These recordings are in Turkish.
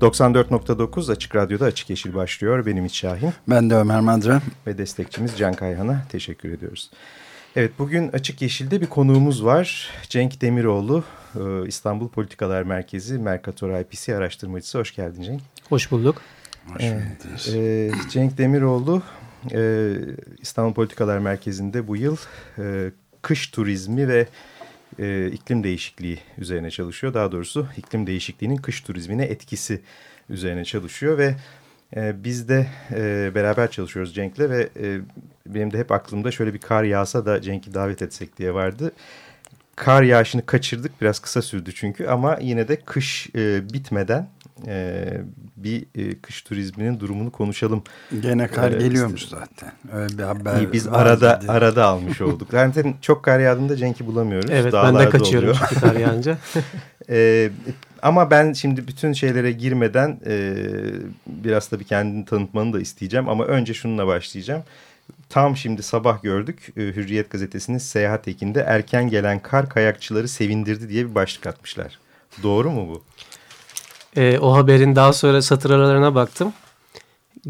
...94.9 Açık Radyo'da Açık Yeşil başlıyor. Benim İç Şahin. Ben de Ömer Madra. Ve destekçimiz Can Kayhan'a teşekkür ediyoruz. Evet bugün Açık Yeşil'de bir konuğumuz var. Cenk Demiroğlu, e, İstanbul Politikalar Merkezi Mercator IPC araştırmacısı. Hoş geldin Cenk. Hoş bulduk. Hoş bulduk. Ee, Cenk Demiroğlu e, İstanbul Politikalar Merkezi'nde bu yıl e, kış turizmi ve e, iklim değişikliği üzerine çalışıyor. Daha doğrusu iklim değişikliğinin kış turizmine etkisi üzerine çalışıyor ve e, biz de e, beraber çalışıyoruz Cenk'le ve e, benim de hep aklımda şöyle bir kar yağsa da Cenk'i davet etsek diye vardı. Kar yağışını kaçırdık biraz kısa sürdü çünkü ama yine de kış e, bitmeden e, bir e, kış turizminin durumunu konuşalım. Gene kar evet, geliyormuş işte. zaten. Öyle bir haber İyi, biz arada dedi. arada almış olduk. Zaten çok kar yağdığında Cenk'i bulamıyoruz. Evet Dağlarda ben de kaçıyorum çünkü kar yağınca. e, ama ben şimdi bütün şeylere girmeden e, biraz tabii kendini tanıtmanı da isteyeceğim. Ama önce şununla başlayacağım. Tam şimdi sabah gördük e, Hürriyet gazetesinin seyahat ekinde erken gelen kar kayakçıları sevindirdi diye bir başlık atmışlar. Doğru mu bu? E, o haberin daha sonra satır aralarına baktım.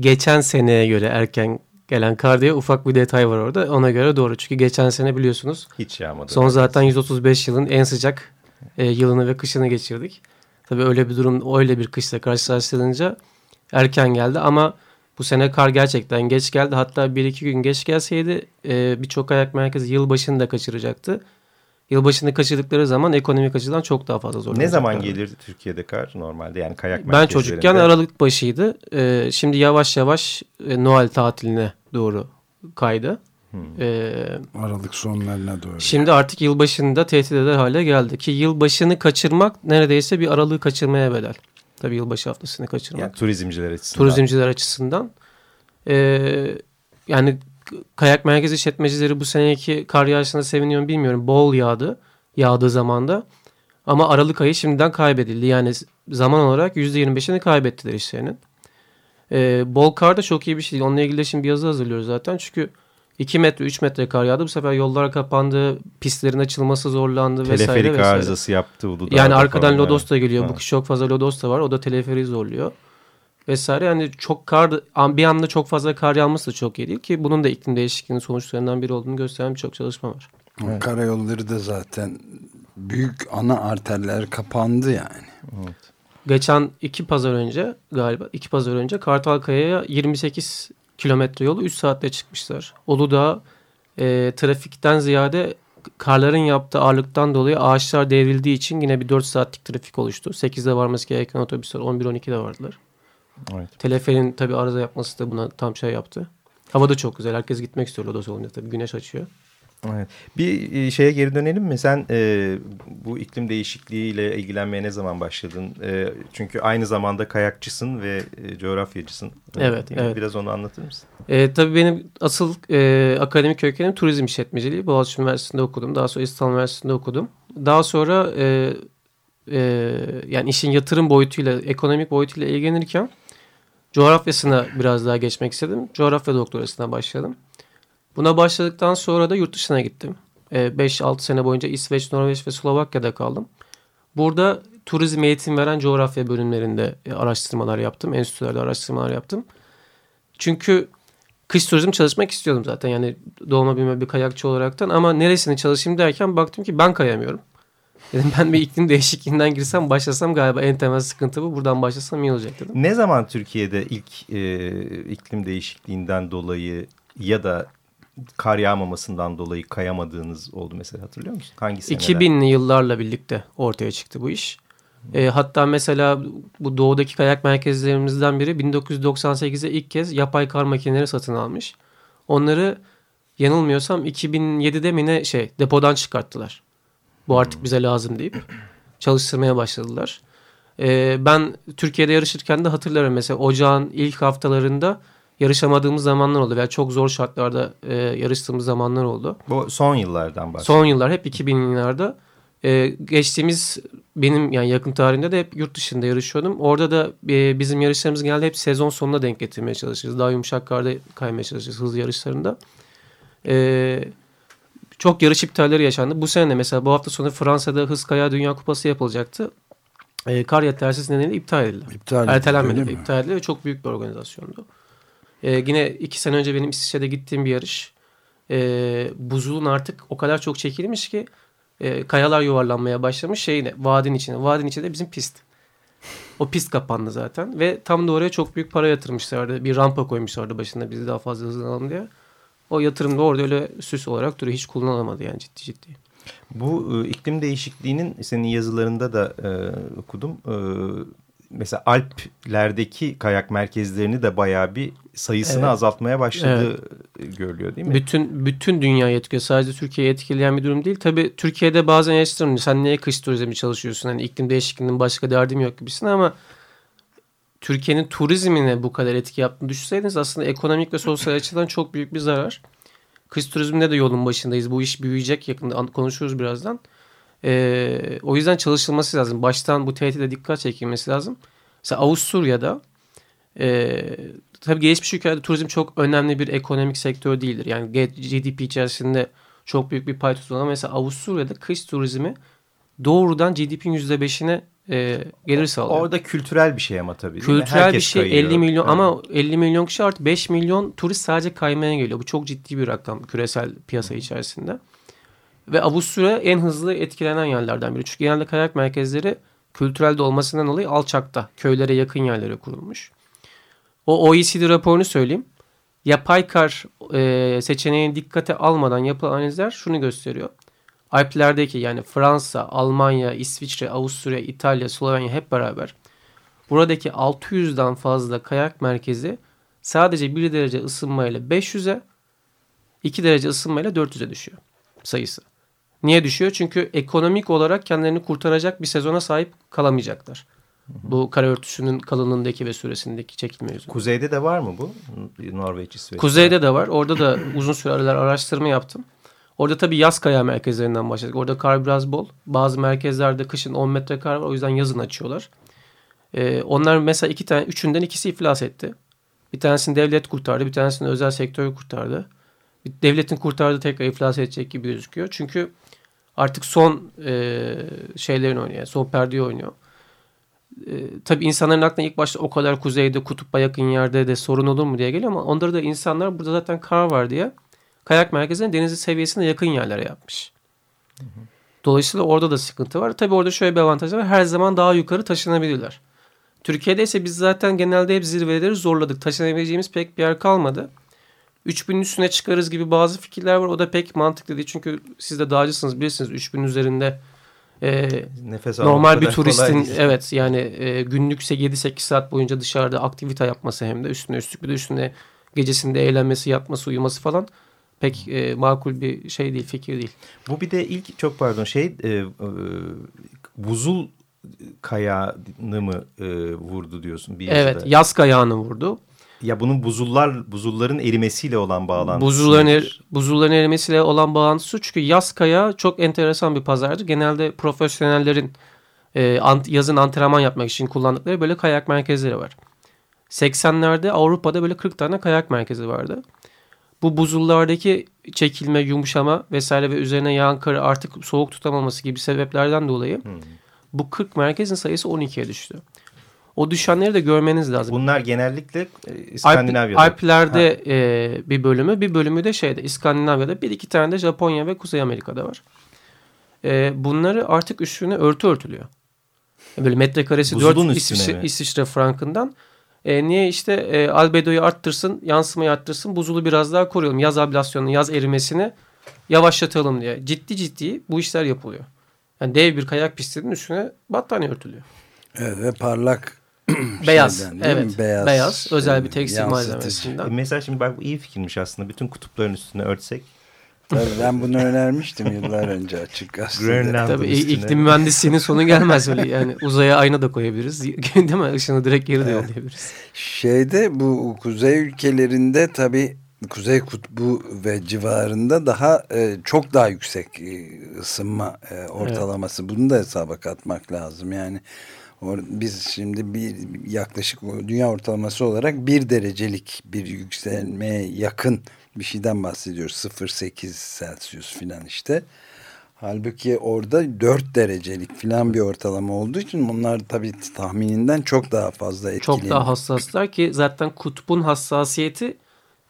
Geçen seneye göre erken gelen kar diye ufak bir detay var orada. Ona göre doğru. Çünkü geçen sene biliyorsunuz. Hiç yağmadı. Son zaten 135 yılın en sıcak e, yılını ve kışını geçirdik. Tabii öyle bir durum, öyle bir kışla karşılaştırılınca erken geldi ama bu sene kar gerçekten geç geldi. Hatta bir iki gün geç gelseydi e, birçok ayak merkezi yılbaşını da kaçıracaktı. Yılbaşını kaçırdıkları zaman ekonomik açıdan çok daha fazla zor. Ne zaman gelirdi Türkiye'de kar normalde yani kayak Ben çocukken Aralık başıydı. Ee, şimdi yavaş yavaş e, Noel tatiline doğru kaydı. Hmm. Ee, Aralık sonlarına doğru. Şimdi artık yılbaşında tehdit eder hale geldi. Ki yılbaşını kaçırmak neredeyse bir aralığı kaçırmaya bedel. Tabii yılbaşı haftasını kaçırmak. Yani turizmciler açısından. Turizmciler açısından. Ee, yani kayak merkez işletmecileri bu seneki kar yağışına seviniyor bilmiyorum. Bol yağdı. Yağdığı zamanda. Ama Aralık ayı şimdiden kaybedildi. Yani zaman olarak %25'ini kaybettiler işlerinin. Ee, bol kar da çok iyi bir şey değil. Onunla ilgili de şimdi bir yazı hazırlıyoruz zaten. Çünkü 2 metre 3 metre kar yağdı. Bu sefer yollar kapandı. Pistlerin açılması zorlandı teleferik vesaire. Teleferik arızası yaptı. Uludağ'da yani arkadan. Lodos da geliyor. Ha. Bu kış çok fazla Lodos da var. O da teleferiği zorluyor vesaire. Yani çok kar bir anda çok fazla kar yağması da çok iyi değil ki bunun da iklim değişikliğinin sonuçlarından biri olduğunu gösteren birçok çalışma var. Evet. Karayolları da zaten büyük ana arterler kapandı yani. Evet. Geçen iki pazar önce galiba iki pazar önce Kartalkaya'ya 28 kilometre yolu 3 saatte çıkmışlar. Uludağ e, trafikten ziyade karların yaptığı ağırlıktan dolayı ağaçlar devrildiği için yine bir 4 saatlik trafik oluştu. 8'de varması gereken otobüsler 11-12'de vardılar. Evet. Teleferin tabi arıza yapması da buna tam şey yaptı. Hava da çok güzel. Herkes gitmek istiyor Lodos olunca tabii. Güneş açıyor. Evet. Bir e, şeye geri dönelim mi? Sen e, bu iklim değişikliğiyle ilgilenmeye ne zaman başladın? E, çünkü aynı zamanda kayakçısın ve e, coğrafyacısın. Evet, evet. Biraz onu anlatır mısın? E, tabii benim asıl e, akademik kökenim turizm işletmeciliği. Boğaziçi Üniversitesi'nde okudum. Daha sonra İstanbul Üniversitesi'nde okudum. Daha sonra e, e, yani işin yatırım boyutuyla, ekonomik boyutuyla ilgilenirken Coğrafyasına biraz daha geçmek istedim. Coğrafya doktorasına başladım. Buna başladıktan sonra da yurt dışına gittim. 5-6 e, sene boyunca İsveç, Norveç ve Slovakya'da kaldım. Burada turizm eğitim veren coğrafya bölümlerinde e, araştırmalar yaptım. Enstitülerde araştırmalar yaptım. Çünkü kış turizm çalışmak istiyordum zaten. Yani doğma büyüme bir kayakçı olaraktan. Ama neresini çalışayım derken baktım ki ben kayamıyorum. Dedim ben bir iklim değişikliğinden girsem başlasam galiba en temel sıkıntı bu. Buradan başlasam iyi olacak dedim. Ne zaman Türkiye'de ilk e, iklim değişikliğinden dolayı ya da kar yağmamasından dolayı kayamadığınız oldu mesela hatırlıyor musun? Hangi seneler? 2000'li yıllarla birlikte ortaya çıktı bu iş. E, hatta mesela bu doğudaki kayak merkezlerimizden biri 1998'de ilk kez yapay kar makineleri satın almış. Onları yanılmıyorsam 2007'de mi ne şey depodan çıkarttılar. Bu artık bize lazım deyip çalıştırmaya başladılar. E, ben Türkiye'de yarışırken de hatırlarım mesela ocağın ilk haftalarında yarışamadığımız zamanlar oldu veya çok zor şartlarda e, yarıştığımız zamanlar oldu. Bu son yıllardan bahsediyorum. Son yıllar hep 2000'li yıllarda. E, geçtiğimiz benim yani yakın tarihinde de hep yurt dışında yarışıyordum. Orada da e, bizim yarışlarımız genelde hep sezon sonuna denk getirmeye çalışırız. Daha yumuşak karda kaymaya çalışırız hızlı yarışlarında. E, çok yarış iptalleri yaşandı. Bu sene mesela bu hafta sonu Fransa'da hız kayağı dünya kupası yapılacaktı. E, kar yetersiz nedeniyle iptal edildi. İptal Ertelenmedi. İptal edildi ve çok büyük bir organizasyondu. E, yine iki sene önce benim İsviçre'de gittiğim bir yarış. E, buzulun artık o kadar çok çekilmiş ki e, kayalar yuvarlanmaya başlamış şeyine vadinin içine. Vadinin içinde bizim pist. O pist kapandı zaten ve tam da oraya çok büyük para yatırmışlardı. Bir rampa koymuşlardı başında bizi daha fazla hızlanalım diye. O yatırım da orada öyle süs olarak duruyor. Hiç kullanılamadı yani ciddi ciddi. Bu e, iklim değişikliğinin senin yazılarında da e, okudum. E, mesela Alplerdeki kayak merkezlerini de bayağı bir sayısını Evet. azaltmaya başladığı görülüyor değil mi? Bütün bütün dünya etkiliyor. Sadece Türkiye'yi etkileyen bir durum değil. Tabii Türkiye'de bazen eleştiriyorum. Sen niye kış turizmi çalışıyorsun? Hani iklim değişikliğinin başka derdim yok gibisin ama Türkiye'nin turizmine bu kadar etki yaptığını düşünseydiniz aslında ekonomik ve sosyal açıdan çok büyük bir zarar. Kış turizminde de yolun başındayız. Bu iş büyüyecek yakında konuşuruz birazdan. Ee, o yüzden çalışılması lazım. Baştan bu tehdide dikkat çekilmesi lazım. Mesela Avusturya'da e, tabii gelişmiş ülkelerde turizm çok önemli bir ekonomik sektör değildir. Yani GDP içerisinde çok büyük bir pay tutulan mesela Avusturya'da kış turizmi doğrudan GDP'nin %5'ine e, gelir sağlıyor. Orada kültürel bir şey ama tabii. Kültürel bir Herkes şey kayıyor. 50 milyon Evet. ama 50 milyon kişi artı 5 milyon turist sadece kaymaya geliyor. Bu çok ciddi bir rakam küresel piyasa içerisinde. Ve Avusturya en hızlı etkilenen yerlerden biri. Çünkü genelde kayak merkezleri kültürel de olmasından dolayı alçakta, köylere yakın yerlere kurulmuş. O OECD raporunu söyleyeyim. Yapay kar e, seçeneğini dikkate almadan yapılan analizler şunu gösteriyor. Alplerdeki yani Fransa, Almanya, İsviçre, Avusturya, İtalya, Slovenya hep beraber buradaki 600'den fazla kayak merkezi sadece 1 derece ısınmayla 500'e 2 derece ısınmayla 400'e düşüyor sayısı. Niye düşüyor? Çünkü ekonomik olarak kendilerini kurtaracak bir sezona sahip kalamayacaklar. Bu kara örtüsünün kalınlığındaki ve süresindeki çekilme yüzünden. Kuzeyde de var mı bu? Norveç, İsveç. Kuzeyde de var. Orada da uzun süreler araştırma yaptım. Orada tabii yaz kayağı merkezlerinden başladık. Orada kar biraz bol. Bazı merkezlerde kışın 10 metre kar var. O yüzden yazın açıyorlar. Ee, onlar mesela iki tane, üçünden ikisi iflas etti. Bir tanesini devlet kurtardı. Bir tanesini özel sektör kurtardı. Bir devletin kurtardığı tekrar iflas edecek gibi gözüküyor. Çünkü artık son e, şeylerini oynuyor. Son perdeyi oynuyor. E, tabii insanların aklına ilk başta o kadar kuzeyde, kutup'a yakın yerde de sorun olur mu diye geliyor ama onları da insanlar burada zaten kar var diye kayak merkezini deniz seviyesine yakın yerlere yapmış. Dolayısıyla orada da sıkıntı var. Tabii orada şöyle bir avantaj var. Her zaman daha yukarı taşınabilirler. Türkiye'de ise biz zaten genelde hep zirveleri zorladık. Taşınabileceğimiz pek bir yer kalmadı. 3000'in üstüne çıkarız gibi bazı fikirler var. O da pek mantıklı değil. Çünkü siz de dağcısınız bilirsiniz. 3000 üzerinde e, Nefes normal bir turistin evet yani e, günlük 7-8 saat boyunca dışarıda aktivite yapması hem de üstüne üstlük bir de üstüne gecesinde eğlenmesi, yatması, uyuması falan pek e, makul bir şey değil, fikir değil. Bu bir de ilk çok pardon şey e, e, buzul kayağını mı e, vurdu diyorsun bir yazıda. Evet, yaz kayağını vurdu. Ya bunun buzullar buzulların erimesiyle olan bağlantısı. Buzulların, er, buzulların erimesiyle olan bağlantısı çünkü yaz kayağı çok enteresan bir pazardır. Genelde profesyonellerin e, ant, yazın antrenman yapmak için kullandıkları böyle kayak merkezleri var. 80'lerde Avrupa'da böyle 40 tane kayak merkezi vardı. Bu buzullardaki çekilme, yumuşama vesaire ve üzerine yağan karı artık soğuk tutamaması gibi sebeplerden dolayı Hmm. bu 40 merkezin sayısı 12'ye düştü. O düşenleri de görmeniz lazım. Bunlar genellikle e, Alp, İskandinavya'da. Alplerde e, bir bölümü, bir bölümü de şeyde İskandinavya'da, bir iki tane de Japonya ve Kuzey Amerika'da var. E, bunları artık üstüne örtü örtülüyor. Böyle metrekaresi Buzulun 4 üstüne İsviçre? İsviçre frankından. E, niye işte e, albedoyu arttırsın, yansımayı arttırsın, buzulu biraz daha koruyalım. Yaz ablasyonunu, yaz erimesini yavaşlatalım diye. Ciddi ciddi bu işler yapılıyor. Yani dev bir kayak pistinin üstüne battaniye örtülüyor. Evet, ve parlak Beyaz, şeyden, mi? evet. Beyaz, Beyaz, özel bir tekstil yansıtıcı. malzemesinden. E, mesela şimdi bak bu iyi fikirmiş aslında. Bütün kutupların üstüne örtsek Tabii ben bunu önermiştim yıllar önce açık gazetede. Tabii üstüne. iklim mühendisliğinin sonu gelmez öyle. Yani uzaya ayna da koyabiliriz. Değil mi? Işını direkt geri de yollayabiliriz. Şeyde bu kuzey ülkelerinde tabii Kuzey Kutbu ve civarında daha e, çok daha yüksek e, ısınma e, ortalaması. Bunu da hesaba katmak lazım. Yani or, biz şimdi bir yaklaşık dünya ortalaması olarak bir derecelik bir yükselmeye yakın bir şeyden bahsediyoruz. 0.8 Celsius filan işte. Halbuki orada 4 derecelik filan bir ortalama olduğu için bunlar tabii tahmininden çok daha fazla etkileniyor. Çok daha hassaslar ki zaten kutbun hassasiyeti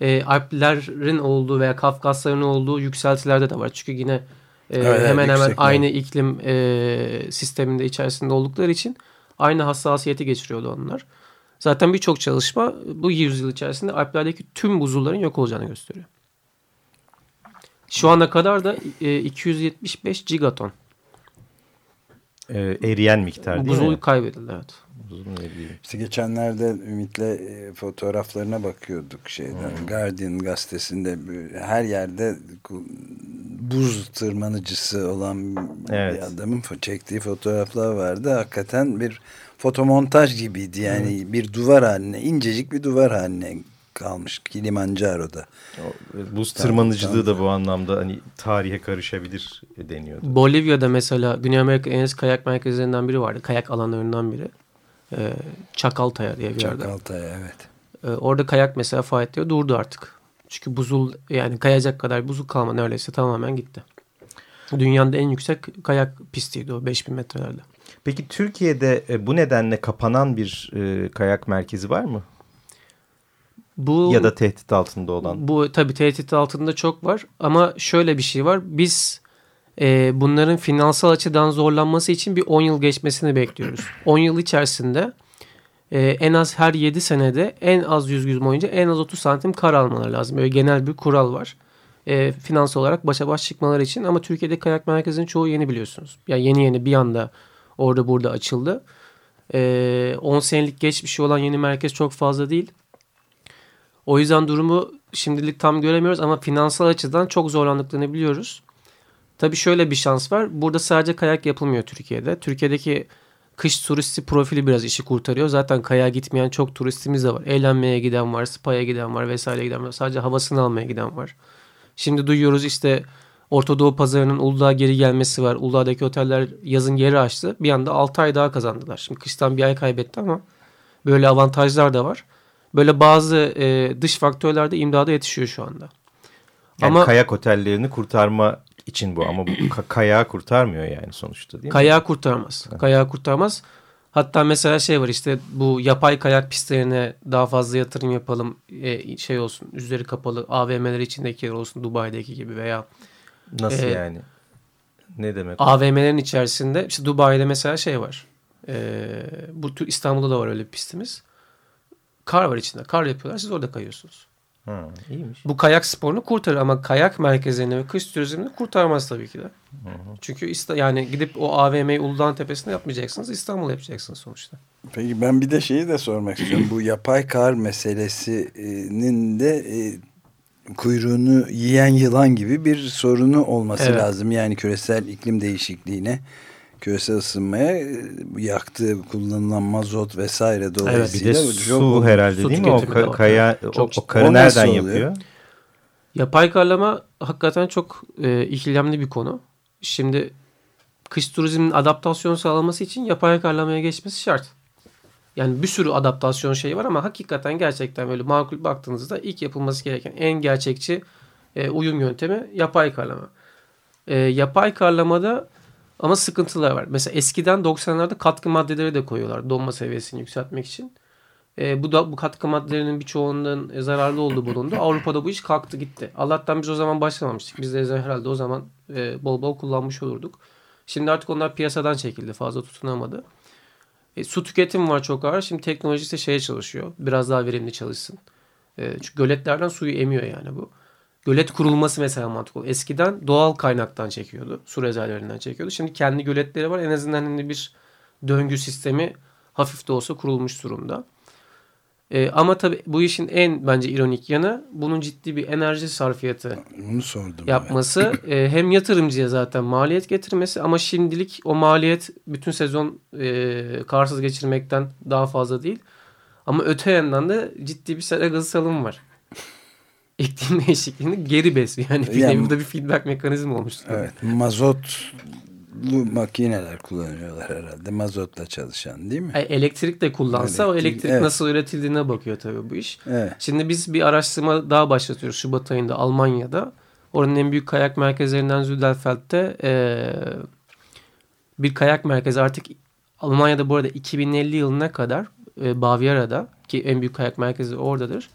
e, Alplerin olduğu veya Kafkasların olduğu yükseltilerde de var. Çünkü yine e, Evet, hemen hemen aynı iklim e, sisteminde içerisinde oldukları için aynı hassasiyeti geçiriyordu onlar. Zaten birçok çalışma bu yüzyıl içerisinde Alplerdeki tüm buzulların yok olacağını gösteriyor. Şu ana kadar da e, 275 gigaton Ee, eriyen miktar değil buzul mi? kaybedildi. Evet. Buzulun eridiği. İşte geçenlerde Ümit'le e, fotoğraflarına bakıyorduk şeyden. Guardian gazetesinde her yerde buz tırmanıcısı olan Evet. bir adamın çektiği fotoğraflar vardı. Hakikaten bir fotomontaj gibiydi. Yani bir duvar haline, incecik bir duvar haline kalmış Kilimanjaro'da. O, e, Buz tırmanıcılığı da bu anlamda hani tarihe karışabilir deniyordu. Bolivya'da mesela Güney Amerika en eski kayak merkezlerinden biri vardı. Kayak alanlarından biri. Ee, Çakaltaya diye bir yerde. Çakaltaya evet. Ee, orada kayak mesela faaliyetleri durdu artık. Çünkü buzul yani kayacak kadar buzul kalma neredeyse tamamen gitti. Dünyanın en yüksek kayak pistiydi o 5000 metrelerde. Peki Türkiye'de e, bu nedenle kapanan bir e, kayak merkezi var mı? Bu Ya da tehdit altında olan? Bu tabii tehdit altında çok var ama şöyle bir şey var. Biz e, bunların finansal açıdan zorlanması için bir 10 yıl geçmesini bekliyoruz. 10 yıl içerisinde e, en az her 7 senede en az 100 gün boyunca en az 30 santim kar almaları lazım. Böyle genel bir kural var. E, finansal olarak başa baş çıkmaları için ama Türkiye'de kayak merkezinin çoğu yeni biliyorsunuz. Yani yeni yeni bir anda orada burada açıldı. E, 10 senelik geçmişi olan yeni merkez çok fazla değil. O yüzden durumu şimdilik tam göremiyoruz ama finansal açıdan çok zorlandıklarını biliyoruz. Tabii şöyle bir şans var. Burada sadece kayak yapılmıyor Türkiye'de. Türkiye'deki kış turisti profili biraz işi kurtarıyor. Zaten kayağa gitmeyen çok turistimiz de var. Eğlenmeye giden var, spa'ya giden var vesaire giden var. Sadece havasını almaya giden var. Şimdi duyuyoruz işte Orta Doğu pazarının Uludağ'a geri gelmesi var. Uludağ'daki oteller yazın geri açtı. Bir anda 6 ay daha kazandılar. Şimdi kıştan bir ay kaybetti ama böyle avantajlar da var. Böyle bazı e, dış faktörler de imdada yetişiyor şu anda. Yani ama kayak otellerini kurtarma için bu ama bu ka- kayağı kurtarmıyor yani sonuçta değil mi? kayağı kurtarmaz. Kayağı kurtarmaz. Hatta mesela şey var işte bu yapay kayak pistlerine daha fazla yatırım yapalım. E, şey olsun üzeri kapalı AVM'ler içindeki yer olsun Dubai'deki gibi veya Nasıl Ee, yani? Ne demek? AVM'lerin içerisinde işte Dubai'de mesela şey var. E, bu tür- İstanbul'da da var öyle bir pistimiz. Kar var içinde. Kar yapıyorlar. Siz orada kayıyorsunuz. Ha, iyiymiş. Bu kayak sporunu kurtarır ama kayak merkezlerini ve kış turizmini kurtarmaz tabii ki de. Çünkü İsta- yani gidip o AVM'yi Uludağ'ın tepesinde yapmayacaksınız. İstanbul'da yapacaksınız sonuçta. Peki ben bir de şeyi de sormak istiyorum. Bu yapay kar meselesinin de e, kuyruğunu yiyen yılan gibi bir sorunu olması Evet. lazım. Yani küresel iklim değişikliğine, küresel ısınmaya e, yaktığı kullanılan mazot vesaire Bir dolayısıyla de bu çok su herhalde Su değil mi? O de ka- kaya, o, Çok o karı O nereden oluyor? yapıyor? Yapay karlama hakikaten çok e, ikilemli bir konu. Şimdi kış turizminin adaptasyon sağlaması için yapay karlamaya geçmesi şart. Yani bir sürü adaptasyon şeyi var ama hakikaten gerçekten böyle makul baktığınızda ilk yapılması gereken en gerçekçi e, uyum yöntemi yapay karlama. E, yapay karlamada ama sıkıntılar var. Mesela eskiden 90'larda katkı maddeleri de koyuyorlar donma seviyesini yükseltmek için. E, bu da bu katkı maddelerinin birçoğundan e, zararlı olduğu bulundu. Avrupa'da bu iş kalktı gitti. Allah'tan biz o zaman başlamamıştık. Biz de herhalde o zaman e, bol bol kullanmış olurduk. Şimdi artık onlar piyasadan çekildi. Fazla tutunamadı. E, su tüketimi var çok ağır. Şimdi teknoloji ise şeye çalışıyor. Biraz daha verimli çalışsın. E, çünkü göletlerden suyu emiyor yani bu. Gölet kurulması mesela mantıklı. Eskiden doğal kaynaktan çekiyordu. Su rezervlerinden çekiyordu. Şimdi kendi göletleri var. En azından hani bir döngü sistemi hafif de olsa kurulmuş durumda. E, ama tabii bu işin en bence ironik yanı bunun ciddi bir enerji sarfiyatı Bunu sordum. yapması. e, hem yatırımcıya zaten maliyet getirmesi ama şimdilik o maliyet bütün sezon e, karsız geçirmekten daha fazla değil. Ama öte yandan da ciddi bir sera gazı salımı var. İklim değişikliğini geri besliyor. Yani bir Yani- burada bir feedback mekanizma olmuş. Evet, mazotlu makineler kullanıyorlar herhalde. Mazotla çalışan değil mi? E, elektrik de kullansa o Elektrik, elektrik evet. nasıl üretildiğine bakıyor tabii bu iş. Evet. Şimdi biz bir araştırma daha başlatıyoruz Şubat ayında Almanya'da. Oranın en büyük kayak merkezlerinden Züdelfeld'de eee, bir kayak merkezi artık Almanya'da bu arada 2050 yılına kadar e, Bavyera'da ki en büyük kayak merkezi oradadır.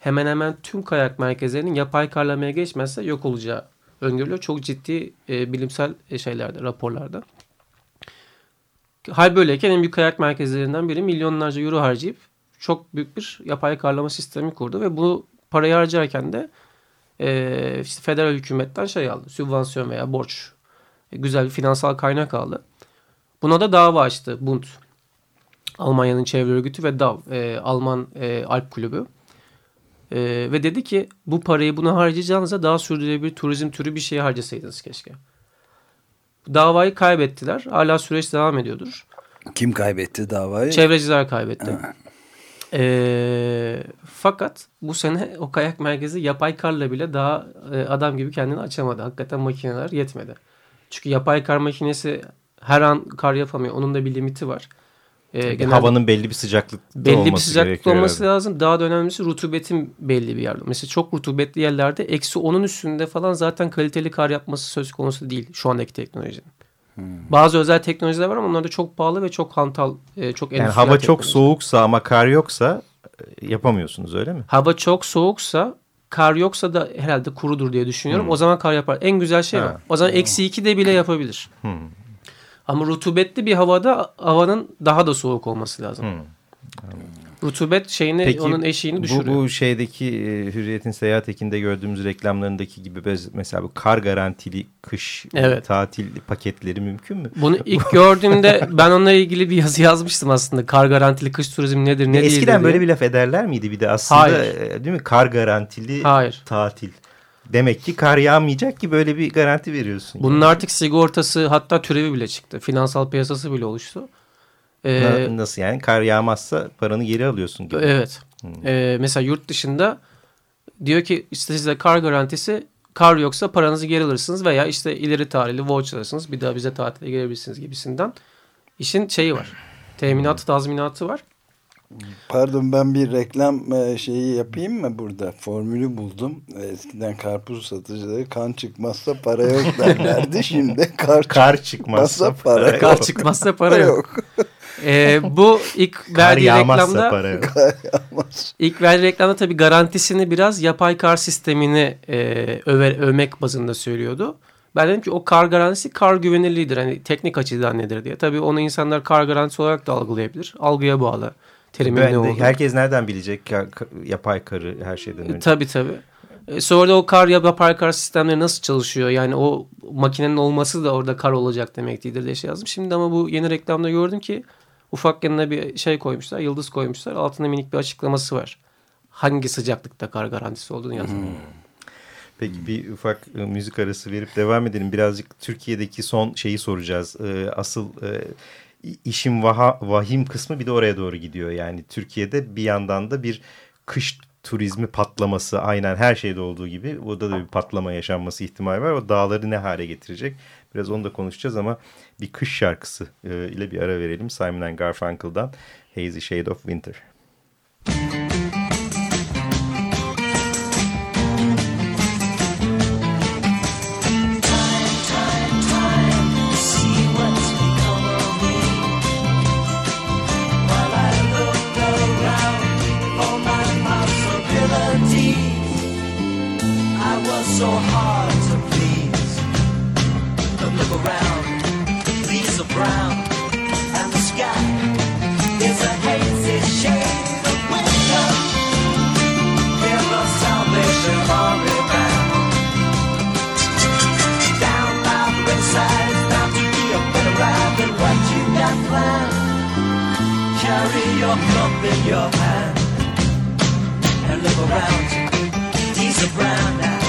Hemen hemen tüm kayak merkezlerinin yapay karlamaya geçmezse yok olacağı öngörülüyor. Çok ciddi e, bilimsel e, şeylerde, raporlarda. Hal böyleyken en büyük kayak merkezlerinden biri milyonlarca euro harcayıp çok büyük bir yapay karlama sistemi kurdu ve bu parayı harcarken de e, işte federal hükümetten şey aldı. Sübvansiyon veya borç. E, güzel bir finansal kaynak aldı. Buna da dava açtı Bund. Almanya'nın çevre örgütü ve DAV. e, Alman e, Alp Kulübü. E, ve dedi ki bu parayı buna harcayacağınıza daha sürdürülebilir turizm türü bir şeye harcasaydınız keşke. Davayı kaybettiler. Hala süreç devam ediyordur. Kim kaybetti davayı? Çevreciler kaybetti. Ha. Ee, fakat bu sene o kayak merkezi yapay karla bile daha e, adam gibi kendini açamadı. Hakikaten makineler yetmedi. Çünkü yapay kar makinesi her an kar yapamıyor. Onun da bir limiti var. Yani genelde Havanın belli bir sıcaklıkta belli olması bir sıcaklık gerekiyor olması herhalde. lazım. Daha da önemlisi rutubetin belli bir yerde. Mesela çok rutubetli yerlerde eksi onun üstünde falan zaten kaliteli kar yapması söz konusu değil şu andaki teknolojinin. Hmm. Bazı özel teknolojiler var ama onlar da çok pahalı ve çok hantal, e, çok Yani endüstriyel hava çok soğuksa ama kar yoksa e, yapamıyorsunuz öyle mi? Hava çok soğuksa kar yoksa da herhalde kurudur diye düşünüyorum. Hmm. O zaman kar yapar. En güzel şey Ha. o. O zaman eksi iki de bile yapabilir. Hmm. Ama rutubetli bir havada havanın daha da soğuk olması lazım. Hmm. Rutubet şeyini Peki onun eşiğini bu, düşürüyor. bu şeydeki e, Hürriyet'in seyahat ekinde gördüğümüz reklamlarındaki gibi mesela bu kar garantili kış e, Evet. tatil paketleri mümkün mü? Bunu ilk gördüğümde ben onunla ilgili bir yazı yazmıştım aslında. Kar garantili kış turizmi nedir ne değildir Eskiden böyle diye. bir laf ederler miydi bir de aslında Hayır. e, değil mi? Kar garantili Hayır. tatil. Demek ki kar yağmayacak ki böyle bir garanti veriyorsun. Bunun yani. artık sigortası hatta türevi bile çıktı. Finansal piyasası bile oluştu. Ee, Na- Nasıl yani? Kar yağmazsa paranı geri alıyorsun gibi. Evet. Ee, mesela yurt dışında diyor ki işte size kar garantisi kar yoksa paranızı geri alırsınız veya işte ileri tarihli voucher alırsınız bir daha bize tatile gelebilirsiniz gibisinden. İşin şeyi var. Teminatı tazminatı var. Pardon ben bir reklam e, şeyi yapayım mı burada? Formülü buldum. Eskiden karpuz satıcıları kan çıkmazsa para yok derlerdi. Şimdi kar, Kar çıkmazsa para yok. Kar çıkmazsa para yok. Ee, bu ilk verdiği reklamda para yok. ilk verdiği reklamda tabii garantisini biraz yapay kar sistemini e, över, övmek bazında söylüyordu. Ben dedim ki o kar garantisi kar güvenilirliğidir. Hani teknik açıdan nedir diye. Tabii onu insanlar kar garantisi olarak da algılayabilir. Algıya bağlı. Terimin Ben ne de- olduğu. herkes nereden bilecek yapay karı her şeyden önce? Tabii tabii. E, Sonra da o kar yapay kar sistemleri nasıl çalışıyor? Yani o makinenin olması da orada kar olacak demek değildir diye şey yazdım. Şimdi ama bu yeni reklamda gördüm ki ufak yanına bir şey koymuşlar. Yıldız koymuşlar. Altında minik bir açıklaması var. Hangi sıcaklıkta kar garantisi olduğunu yazdım. Peki bir ufak e, müzik arası verip devam edelim. Birazcık Türkiye'deki son şeyi soracağız. E, asıl e, işin vaha, vahim kısmı bir de oraya doğru gidiyor. Yani Türkiye'de bir yandan da bir kış turizmi patlaması aynen her şeyde olduğu gibi burada da bir patlama yaşanması ihtimali var. O dağları ne hale getirecek? Biraz onu da konuşacağız ama bir kış şarkısı e, ile bir ara verelim. Simon Garfunkel'dan Hazy Shade of Winter. Your cup in your hand. and look around. He's a brown now,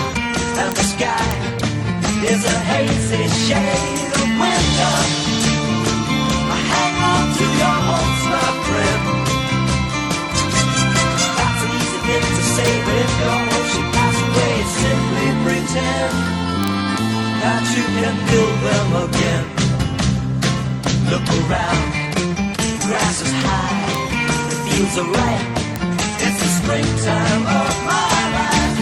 and the sky is a hazy shade of winter. I hang on to your hopes, my friend. That's an easy thing to say, but if your hopes should pass away, simply pretend that you can build them again. Look around, grass is high, fields are. It's the springtime of my life.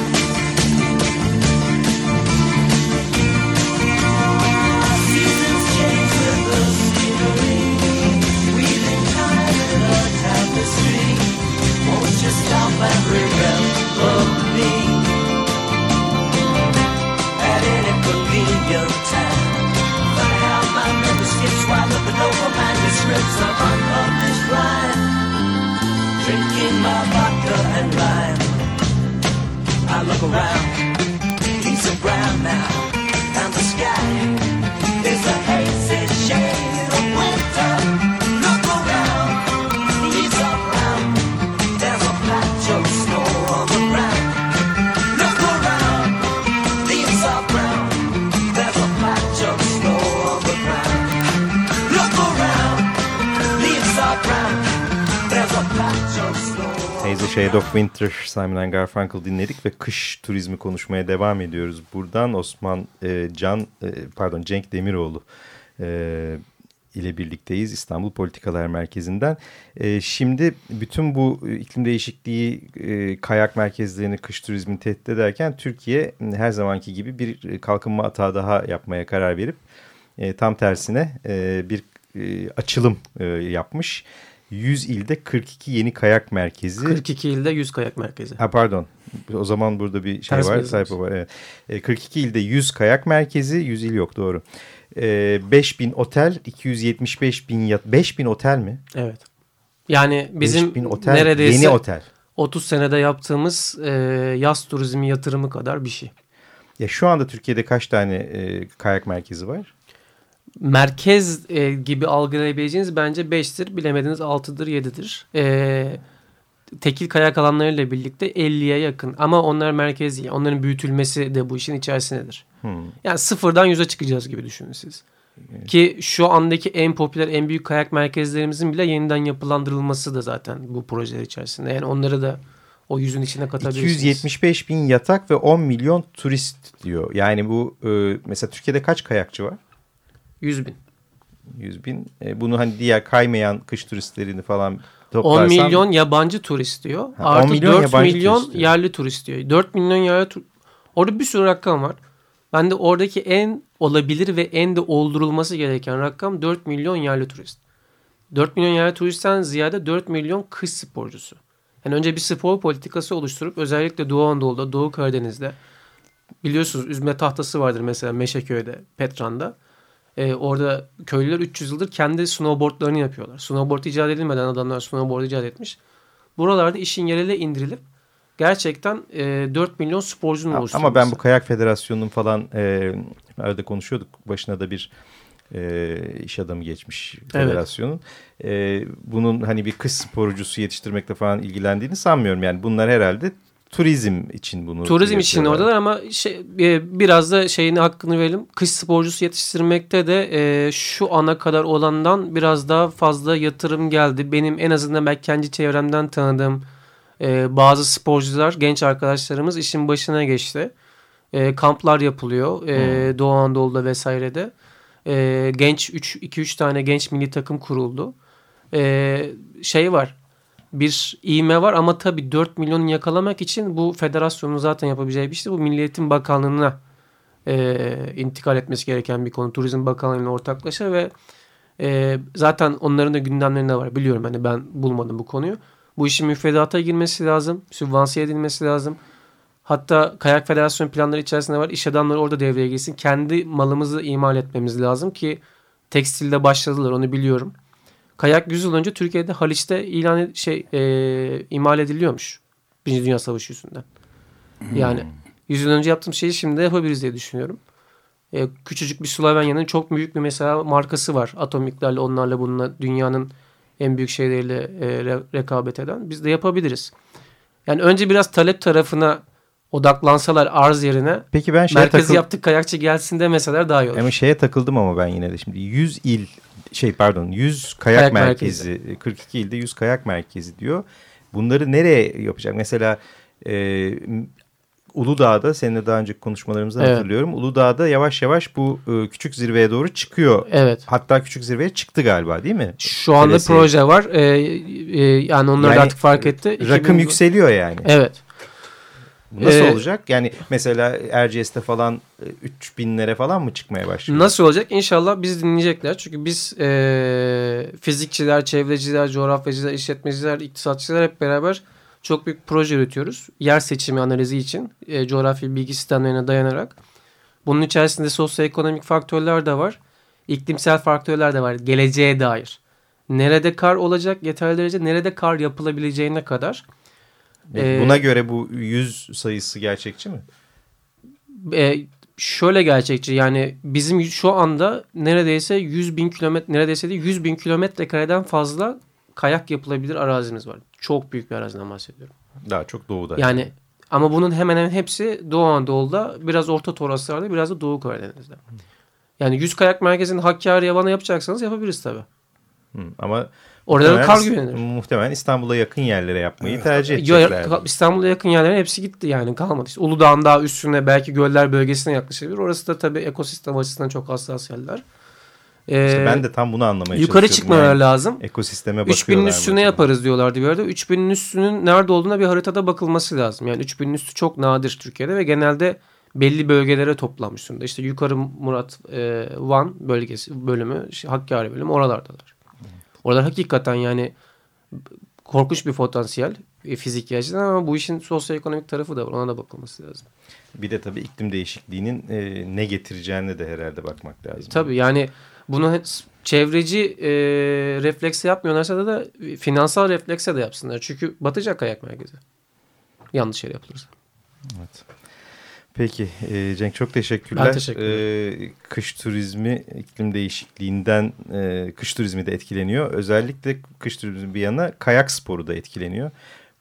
Seasons change with the scenery, weaving time in a tapestry. Won't you stop and remember me at any convenient time? Around, Shade of Winter Simon Garfunkel dinledik ve kış turizmi konuşmaya devam ediyoruz. Buradan Osman e, Can e, pardon Cenk Demiroğlu e, ile birlikteyiz İstanbul Politikalar Merkezi'nden. E, şimdi bütün bu iklim değişikliği e, kayak merkezlerini kış turizmini tehdit ederken Türkiye her zamanki gibi bir kalkınma atağı daha yapmaya karar verip e, tam tersine e, bir e, açılım e, yapmış. 100 ilde 42 yeni kayak merkezi. 42 ilde 100 kayak merkezi. Ha pardon. O zaman burada bir şey Ters var. Sayfa var. Evet. E, 42 ilde 100 kayak merkezi, 100 il yok doğru. E, 5000 otel, 275 bin yat. 5000 otel mi? Evet. Yani bizim 5000 otel, neredeyse yeni otel. 30 senede yaptığımız e, yaz turizmi yatırımı kadar bir şey. Ya şu anda Türkiye'de kaç tane e, kayak merkezi var? Merkez e, gibi algılayabileceğiniz bence 5'tir. Bilemediniz 6'dır 7'dir. E, tekil kayak alanlarıyla birlikte 50'ye yakın. Ama onlar merkez değil. Onların büyütülmesi de bu işin içerisindedir. Hmm. Yani sıfırdan 100'e çıkacağız gibi düşünün siz. Ki şu andaki en popüler, en büyük kayak merkezlerimizin bile yeniden yapılandırılması da zaten bu projeler içerisinde. Yani onları da o yüzün içine katabilirsiniz. 275 bin yatak ve 10 milyon turist diyor. Yani bu e, mesela Türkiye'de kaç kayakçı var? 100 bin. 100 bin. E, bunu hani diğer kaymayan kış turistlerini falan 10 toplarsam. milyon yabancı turist diyor. Ha, 10 Artı milyon 4 yabancı milyon turist diyor. yerli turist diyor. 4 milyon yerli tur- Orada bir sürü rakam var. Ben de oradaki en olabilir ve en de oldurulması gereken rakam 4 milyon yerli turist. 4 milyon yerli turistten ziyade 4 milyon kış sporcusu. Yani önce bir spor politikası oluşturup özellikle Doğu Anadolu'da, Doğu Karadeniz'de biliyorsunuz üzme tahtası vardır mesela Meşeköy'de, Petran'da. Ee, orada köylüler 300 yıldır kendi snowboardlarını yapıyorlar. Snowboard icat edilmeden adamlar snowboard icat etmiş. Buralarda işin yerine indirilip gerçekten e, 4 milyon sporcunun Ha, oluşturulması. Ama ben bu kayak federasyonunun falan e, arada konuşuyorduk. Başına da bir e, iş adamı geçmiş federasyonun. E, bunun hani bir kız sporcusu yetiştirmekle falan ilgilendiğini sanmıyorum. Yani bunlar herhalde turizm için bunu Turizm için oradalar ama şey, e, biraz da şeyini hakkını verelim. Kış sporcusu yetiştirmekte de e, şu ana kadar olandan biraz daha fazla yatırım geldi. Benim en azından belki kendi çevremden tanıdığım e, bazı sporcular, genç arkadaşlarımız işin başına geçti. E, kamplar yapılıyor e, Doğu Anadolu'da vesairede. E, genç 2-3 tane genç milli takım kuruldu. E, şey var bir iğme var ama tabii 4 milyonu yakalamak için bu federasyonun zaten yapabileceği bir şey. Bu Milliyetin Bakanlığı'na e, intikal etmesi gereken bir konu. Turizm Bakanlığı'yla ortaklaşa ve e, zaten onların da gündemlerinde var. Biliyorum hani ben bulmadım bu konuyu. Bu işin müfredata girmesi lazım. Sübvansiye edilmesi lazım. Hatta Kayak Federasyonu planları içerisinde var. İş adamları orada devreye girsin. Kendi malımızı imal etmemiz lazım ki tekstilde başladılar onu biliyorum. Kayak 100 yıl önce Türkiye'de Haliç'te ilan ed- şey e, imal ediliyormuş. Birinci Dünya Savaşı yüzünden. Yani 100 yıl önce yaptığım şeyi şimdi de yapabiliriz diye düşünüyorum. E, küçücük bir Slovenya'nın çok büyük bir mesela markası var. Atomiklerle onlarla bununla dünyanın en büyük şeyleriyle e, re- rekabet eden. Biz de yapabiliriz. Yani önce biraz talep tarafına odaklansalar arz yerine Peki ben şeye merkezi takıl- yaptık kayakçı gelsin demeseler daha iyi olur. Ama şeye takıldım ama ben yine de şimdi 100 il şey pardon 100 kayak, Kayak merkezi, 42 ilde 100 kayak merkezi diyor. Bunları nereye yapacak? Mesela e, Uludağ'da seninle daha önceki konuşmalarımızdan Evet. hatırlıyorum. Uludağ'da yavaş yavaş bu e, küçük zirveye doğru çıkıyor. Evet. Hatta küçük zirveye çıktı galiba değil mi? Şu anda Belediye. proje var. Ee, e, yani onlar da Yani artık fark etti. Rakım 2000 yükseliyor yani. Evet. Nasıl Ee, olacak? Yani mesela Erciyes'te falan e, 3000'lere falan mı çıkmaya başlıyor? Nasıl olacak? İnşallah biz dinleyecekler. Çünkü biz e, fizikçiler, çevreciler, coğrafyacılar, işletmeciler, iktisatçılar hep beraber çok büyük proje üretiyoruz. Yer seçimi analizi için e, coğrafi bilgi sistemlerine dayanarak. Bunun içerisinde sosyoekonomik faktörler de var. iklimsel faktörler de var. Geleceğe dair. Nerede kar olacak yeterli derece, nerede kar yapılabileceğine kadar. Ee, Buna göre bu 100 sayısı gerçekçi mi? e, şöyle gerçekçi yani bizim şu anda neredeyse 100 bin kilometre neredeyse de 100 bin kilometre kareden fazla kayak yapılabilir arazimiz var. Çok büyük bir araziden bahsediyorum. Daha çok doğuda. Yani ama bunun hemen hemen hepsi Doğu Anadolu'da biraz Orta Toroslar'da biraz da Doğu Karadeniz'de. Yani 100 kayak merkezinin Hakkari Yavan'a yapacaksanız yapabiliriz tabii. Hı, ama Orada da kar güvenilir. Muhtemelen İstanbul'a yakın yerlere yapmayı tercih edecekler. İstanbul'a yakın yerlerin hepsi gitti yani kalmadı. İşte Uludağ'ın daha üstüne belki göller bölgesine yaklaşabilir. Orası da tabii ekosistem açısından çok hassas yerler. Ee, İşte ben de tam bunu anlamaya yukarı çalışıyorum. çıkmaları Yani lazım. Ekosisteme 3000'in bakıyorlar. üstüne mı yaparız diyorlardı bir arada. 3000'in üstünün nerede olduğuna bir haritada bakılması lazım. Yani 3000'in üstü çok nadir Türkiye'de ve genelde belli bölgelere toplanmış durumda. İşte yukarı Murat e, Van bölgesi bölümü, işte Hakkari bölümü oralardalar. Oralar hakikaten yani korkunç bir potansiyel e, fiziki açıdan ama bu işin sosyoekonomik tarafı da var. Ona da bakılması lazım. Bir de tabii iklim değişikliğinin e, ne getireceğine de herhalde bakmak lazım. Tabii yani bunu çevreci e, refleksi yapmıyorlarsa da, da finansal reflekse de yapsınlar. Çünkü batacak kayak merkezi. Yanlış yer yapılırsa. Evet. Peki e, Cenk çok teşekkürler. Ben teşekkür E, kış turizmi iklim değişikliğinden e, kış turizmi de etkileniyor. Özellikle kış turizmi bir yana kayak sporu da etkileniyor.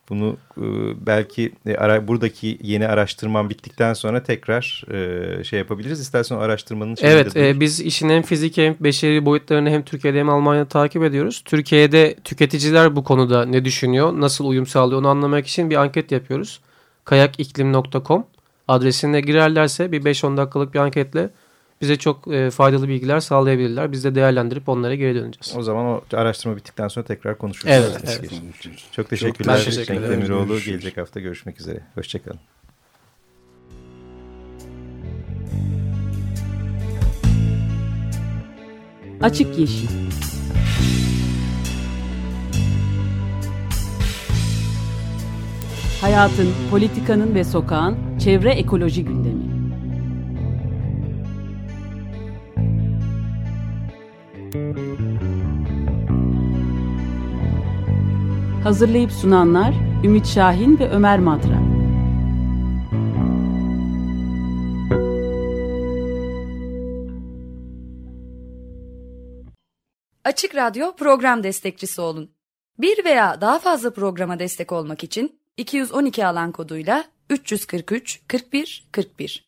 Bunu e, belki e, ara, buradaki yeni araştırmam bittikten sonra tekrar e, şey yapabiliriz. İstersen o araştırmanın Evet e, biz işin hem fiziki hem beşeri boyutlarını hem Türkiye'de hem Almanya'da takip ediyoruz. Türkiye'de tüketiciler bu konuda ne düşünüyor, nasıl uyum sağlıyor onu anlamak için bir anket yapıyoruz. kayakiklim.com adresine girerlerse bir 5-10 dakikalık bir anketle bize çok e, faydalı bilgiler sağlayabilirler. Biz de değerlendirip onlara geri döneceğiz. O zaman o araştırma bittikten sonra tekrar konuşuruz. Evet, Evet. Çok teşekkürler. Ben teşekkür Cenk ederim. Demiroğlu gelecek hafta görüşmek üzere. Hoşçakalın. Açık Yeşil Hayatın, politikanın ve sokağın çevre ekoloji gündemi. Hazırlayıp sunanlar Ümit Şahin ve Ömer Madra. Açık Radyo program destekçisi olun. Bir veya daha fazla programa destek olmak için 212 alan koduyla 343 41 41